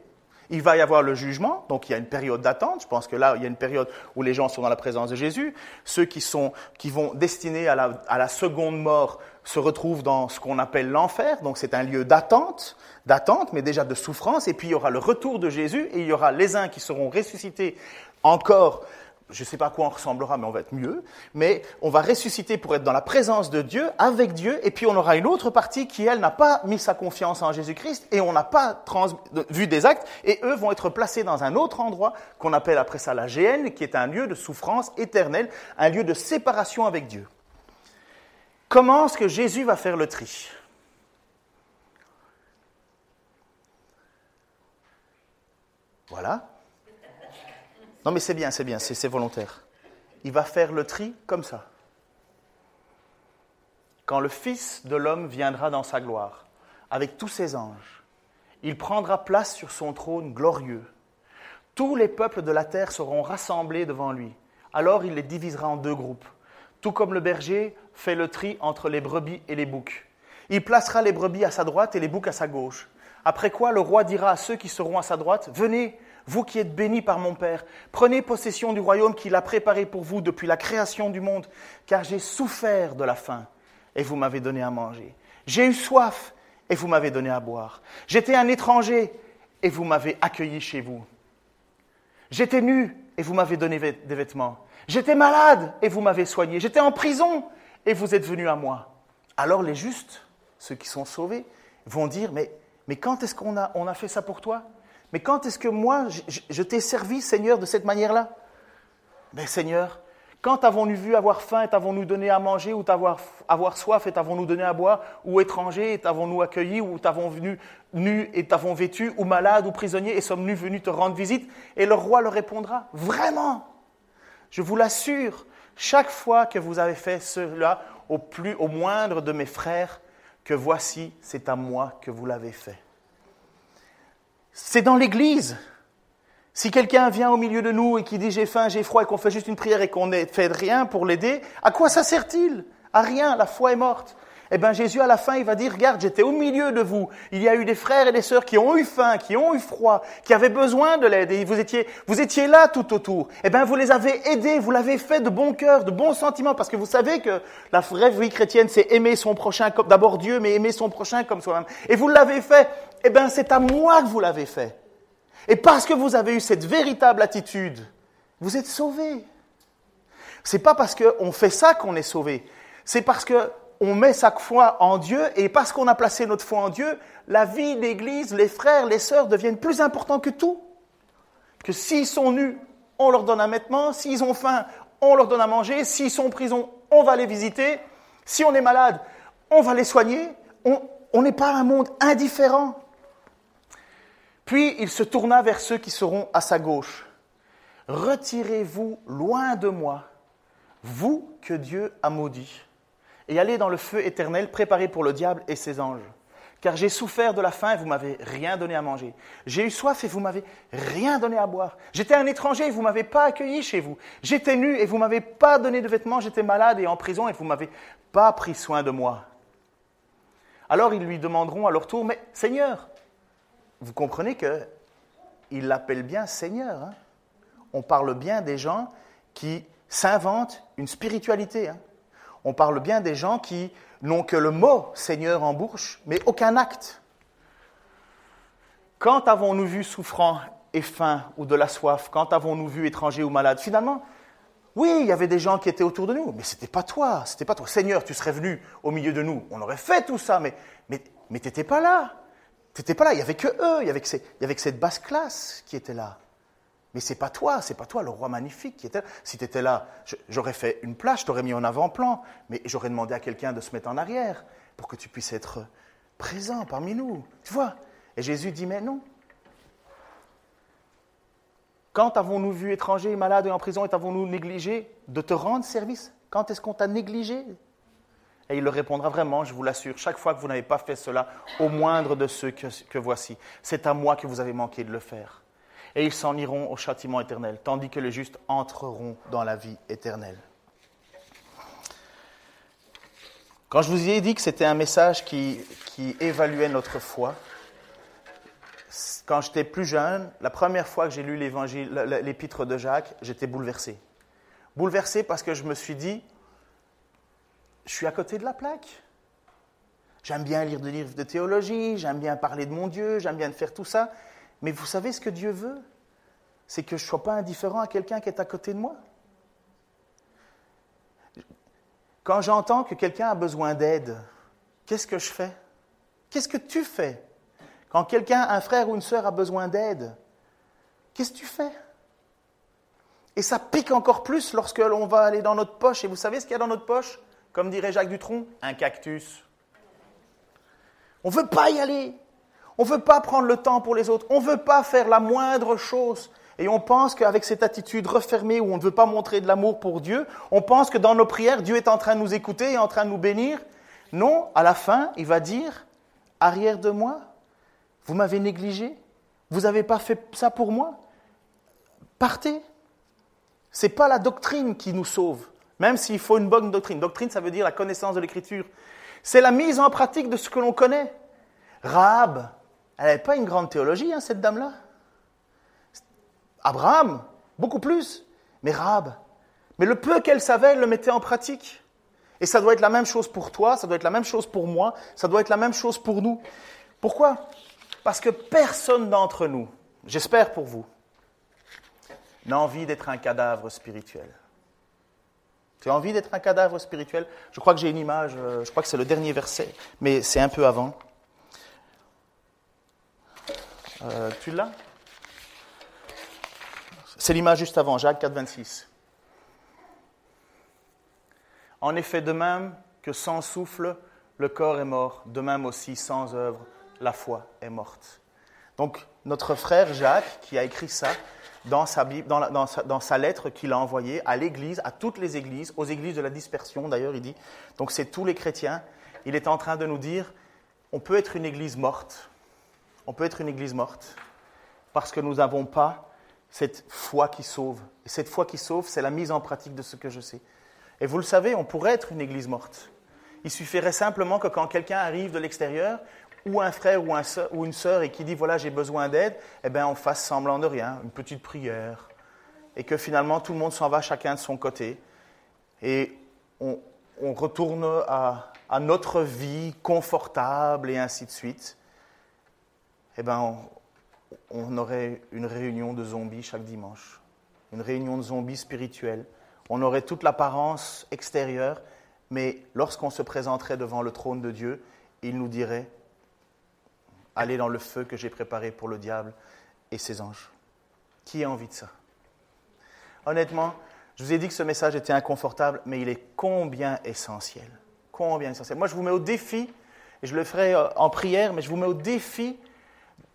il va y avoir le jugement, donc il y a une période d'attente. Je pense que là, il y a une période où les gens sont dans la présence de Jésus. Ceux qui, sont, vont destinés à la seconde mort se retrouvent dans ce qu'on appelle l'enfer. Donc c'est un lieu d'attente, d'attente, mais déjà de souffrance. Et puis il y aura le retour de Jésus et il y aura les uns qui seront ressuscités encore je ne sais pas à quoi on ressemblera, mais on va être mieux. Mais on va ressusciter pour être dans la présence de Dieu, avec Dieu, et puis on aura une autre partie qui, elle, n'a pas mis sa confiance en Jésus-Christ, et on n'a pas vu des actes, et eux vont être placés dans un autre endroit qu'on appelle après ça la GN, qui est un lieu de souffrance éternelle, un lieu de séparation avec Dieu. Comment est-ce que Jésus va faire le tri? Voilà. Non, mais c'est bien, c'est bien, c'est volontaire. Il va faire le tri comme ça. Quand le Fils de l'homme viendra dans sa gloire, avec tous ses anges, il prendra place sur son trône glorieux. Tous les peuples de la terre seront rassemblés devant lui. Alors il les divisera en deux groupes, tout comme le berger fait le tri entre les brebis et les boucs. Il placera les brebis à sa droite et les boucs à sa gauche. Après quoi le roi dira à ceux qui seront à sa droite, Venez, vous qui êtes bénis par mon Père, prenez possession du royaume qu'il a préparé pour vous depuis la création du monde, car j'ai souffert de la faim et vous m'avez donné à manger. J'ai eu soif et vous m'avez donné à boire. J'étais un étranger et vous m'avez accueilli chez vous. J'étais nu et vous m'avez donné des vêtements. J'étais malade et vous m'avez soigné. J'étais en prison et vous êtes venu à moi. Alors les justes, ceux qui sont sauvés, vont dire, mais, quand est-ce qu'on a, fait ça pour toi? Mais quand est-ce que moi, je, t'ai servi, Seigneur, de cette manière-là? Mais Seigneur, quand avons-nous vu avoir faim et t'avons-nous donné à manger, ou avoir, avoir soif et t'avons-nous donné à boire, ou étranger et t'avons-nous accueilli, ou t'avons venu nu et t'avons vêtu, ou malade ou prisonnier et sommes-nous venus te rendre visite? Et le roi leur répondra, vraiment, je vous l'assure, chaque fois que vous avez fait cela au plus, au moindre de mes frères, que voici, c'est à moi que vous l'avez fait. C'est dans l'Église. Si quelqu'un vient au milieu de nous et qui dit j'ai faim, j'ai froid et qu'on fait juste une prière et qu'on ne fait rien pour l'aider, à quoi ça sert-il? À rien, la foi est morte. Eh bien Jésus à la fin, il va dire, regarde, j'étais au milieu de vous. Il y a eu des frères et des sœurs qui ont eu faim, qui ont eu froid, qui avaient besoin de l'aide et vous étiez, vous étiez là tout autour. Eh bien vous les avez aidés, vous l'avez fait de bon cœur, de bons sentiments, parce que vous savez que la vraie vie chrétienne, c'est aimer son prochain, comme d'abord Dieu, mais aimer son prochain comme soi-même. Et vous l'avez fait eh bien c'est à moi que vous l'avez fait. Et parce que vous avez eu cette véritable attitude, vous êtes sauvés. C'est pas parce qu'on fait ça qu'on est sauvé. C'est parce qu'on met sa foi en Dieu et parce qu'on a placé notre foi en Dieu, la vie l'Église, les frères, les sœurs deviennent plus importants que tout. Que s'ils sont nus, on leur donne un vêtement. S'ils ont faim, on leur donne à manger. S'ils sont en prison, on va les visiter. Si on est malade, on va les soigner. On n'est pas un monde indifférent. Puis il se tourna vers ceux qui seront à sa gauche. Retirez-vous loin de moi, vous que Dieu a maudit, et allez dans le feu éternel préparé pour le diable et ses anges. Car j'ai souffert de la faim et vous m'avez rien donné à manger. J'ai eu soif et vous m'avez rien donné à boire. J'étais un étranger et vous m'avez pas accueilli chez vous. J'étais nu et vous m'avez pas donné de vêtements. J'étais malade et en prison et vous m'avez pas pris soin de moi. Alors ils lui demanderont à leur tour, mais Seigneur, vous comprenez qu'il l'appelle bien Seigneur. Hein. On parle bien des gens qui s'inventent une spiritualité. Hein. On parle bien des gens qui n'ont que le mot Seigneur en bouche, mais aucun acte. Quand avons-nous vu souffrant et faim ou de la soif? Quand avons-nous vu étranger ou malade Finalement, oui, il y avait des gens qui étaient autour de nous, mais ce n'était pas toi, c'était pas toi. Seigneur, tu serais venu au milieu de nous, on aurait fait tout ça, mais, mais, mais tu n'étais pas là. T'étais pas là, il y avait que eux, il y avait cette basse classe qui était là. Mais c'est pas toi, c'est pas toi, le roi magnifique qui était là. Si tu étais là, j'aurais fait une place, je t'aurais mis en avant-plan, mais j'aurais demandé à quelqu'un de se mettre en arrière pour que tu puisses être présent parmi nous. Tu vois Et Jésus dit, mais non. Quand avons-nous vu étranger, malade et en prison et avons-nous négligé de te rendre service? Quand est-ce qu'on t'a négligé? Et il leur répondra vraiment, je vous l'assure, chaque fois que vous n'avez pas fait cela au moindre de ceux que voici, c'est à moi que vous avez manqué de le faire. Et ils s'en iront au châtiment éternel, tandis que les justes entreront dans la vie éternelle. Quand je vous ai dit que c'était un message qui, qui évaluait notre foi, quand j'étais plus jeune, la première fois que j'ai lu l'évangile, l'épître de Jacques, j'étais bouleversé. Bouleversé parce que je me suis dit, je suis à côté de la plaque. J'aime bien lire des livres de théologie, j'aime bien parler de mon Dieu, j'aime bien faire tout ça. Mais vous savez ce que Dieu veut? C'est que je ne sois pas indifférent à quelqu'un qui est à côté de moi. Quand j'entends que quelqu'un a besoin d'aide, qu'est-ce que je fais? Qu'est-ce que tu fais? Quand quelqu'un, un frère ou une sœur a besoin d'aide, qu'est-ce que tu fais? Et ça pique encore plus lorsque l'on va aller dans notre poche. Et vous savez ce qu'il y a dans notre poche? Comme dirait Jacques Dutronc, un cactus. On ne veut pas y aller. On ne veut pas prendre le temps pour les autres. On ne veut pas faire la moindre chose et on pense qu'avec cette attitude refermée où on ne veut pas montrer de l'amour pour Dieu, on pense que dans nos prières, Dieu est en train de nous écouter et en train de nous bénir. Non, à la fin, il va dire, arrière de moi, vous m'avez négligé, vous n'avez pas fait ça pour moi, partez. Ce n'est pas la doctrine qui nous sauve, même s'il faut une bonne doctrine. Doctrine, ça veut dire la connaissance de l'Écriture. C'est la mise en pratique de ce que l'on connaît. Rahab, elle n'avait pas une grande théologie, hein, cette dame-là. Abraham, beaucoup plus, mais Rahab. Mais le peu qu'elle savait, elle le mettait en pratique. Et ça doit être la même chose pour toi, ça doit être la même chose pour moi, ça doit être la même chose pour nous. Pourquoi? Parce que personne d'entre nous, j'espère pour vous, n'a envie d'être un cadavre spirituel. Tu as envie d'être un cadavre spirituel? Je crois que j'ai une image, euh, je crois que c'est le dernier verset, mais c'est un peu avant. Euh, tu l'as? C'est l'image juste avant, Jacques 4, 26. En effet, de même que sans souffle, le corps est mort, de même aussi sans œuvre, la foi est morte. Donc, notre frère Jacques, qui a écrit ça dans sa, dans, dans sa lettre qu'il a envoyée à l'Église, à toutes les églises, aux églises de la dispersion d'ailleurs, il dit, donc c'est tous les chrétiens, il est en train de nous dire, on peut être une Église morte, on peut être une Église morte, parce que nous n'avons pas cette foi qui sauve. Et cette foi qui sauve, c'est la mise en pratique de ce que je sais. Et vous le savez, on pourrait être une église morte. Il suffirait simplement que quand quelqu'un arrive de l'extérieur, ou un frère ou, un ou, une sœur, et qui dit voilà, j'ai besoin d'aide, eh bien, on fasse semblant de rien, une petite prière. Et que finalement, tout le monde s'en va chacun de son côté. Et on, retourne à, notre vie confortable et ainsi de suite. Eh bien, on aurait une réunion de zombies chaque dimanche, une réunion de zombies spirituels. On aurait toute l'apparence extérieure, mais lorsqu'on se présenterait devant le trône de Dieu, il nous dirait Allez dans le feu que j'ai préparé pour le diable et ses anges. Qui a envie de ça? Honnêtement, je vous ai dit que ce message était inconfortable, mais il est combien essentiel? Combien essentiel? Moi, je vous mets au défi, et je le ferai euh, en prière, mais je vous mets au défi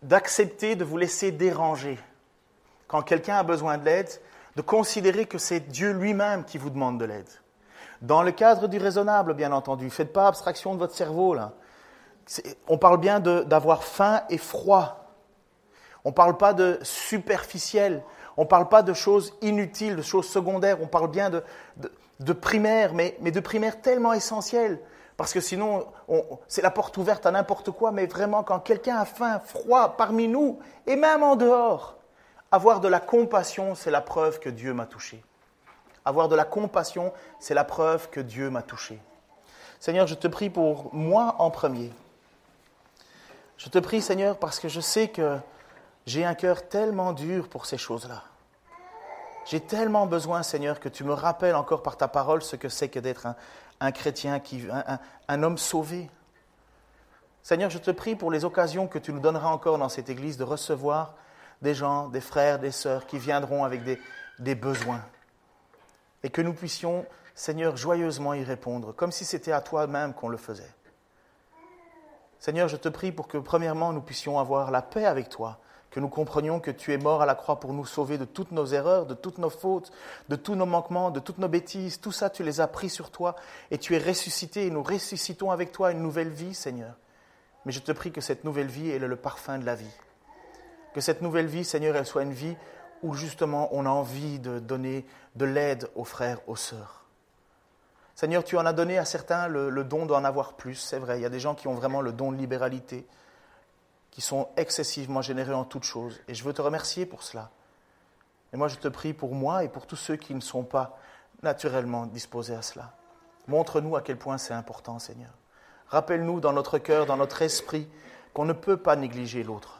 d'accepter de vous laisser déranger. Quand quelqu'un a besoin de l'aide, de considérer que c'est Dieu lui-même qui vous demande de l'aide. Dans le cadre du raisonnable, bien entendu. Faites pas abstraction de votre cerveau, là. On parle bien d'avoir faim et froid. On ne parle pas de superficiel. On ne parle pas de choses inutiles, de choses secondaires. On parle bien de, de, primaire, mais, mais de primaire tellement essentiel. Parce que sinon, c'est la porte ouverte à n'importe quoi, mais vraiment, quand quelqu'un a faim, froid parmi nous, et même en dehors, avoir de la compassion, c'est la preuve que Dieu m'a touché. Avoir de la compassion, c'est la preuve que Dieu m'a touché. Seigneur, je te prie pour moi en premier. Je te prie, Seigneur, parce que je sais que j'ai un cœur tellement dur pour ces choses-là. J'ai tellement besoin, Seigneur, que tu me rappelles encore par ta parole ce que c'est que d'être un, un chrétien, qui, un, homme sauvé. Seigneur, je te prie pour les occasions que tu nous donneras encore dans cette Église de recevoir des gens, des frères, des sœurs qui viendront avec des, des besoins. Et que nous puissions, Seigneur, joyeusement y répondre, comme si c'était à toi-même qu'on le faisait. Seigneur, je te prie pour que, premièrement, nous puissions avoir la paix avec toi, que nous comprenions que tu es mort à la croix pour nous sauver de toutes nos erreurs, de toutes nos fautes, de tous nos manquements, de toutes nos bêtises. Tout ça, tu les as pris sur toi et tu es ressuscité et nous ressuscitons avec toi une nouvelle vie, Seigneur. Mais je te prie que cette nouvelle vie, elle est le parfum de la vie. Que cette nouvelle vie, Seigneur, elle soit une vie où justement on a envie de donner de l'aide aux frères, aux sœurs. Seigneur, tu en as donné à certains le, le don d'en avoir plus, c'est vrai. Il y a des gens qui ont vraiment le don de libéralité qui sont excessivement généreux en toutes choses. Et je veux te remercier pour cela. Et moi, je te prie pour moi et pour tous ceux qui ne sont pas naturellement disposés à cela. Montre-nous à quel point c'est important, Seigneur. Rappelle-nous dans notre cœur, dans notre esprit, qu'on ne peut pas négliger l'autre.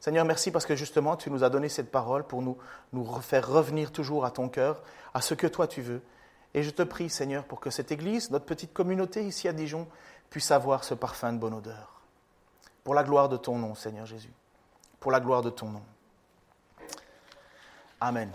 Seigneur, merci parce que justement, tu nous as donné cette parole pour nous, nous faire revenir toujours à ton cœur, à ce que toi tu veux. Et je te prie, Seigneur, pour que cette Église, notre petite communauté ici à Dijon, puisse avoir ce parfum de bonne odeur. Pour la gloire de ton nom, Seigneur Jésus. Pour la gloire de ton nom. Amen.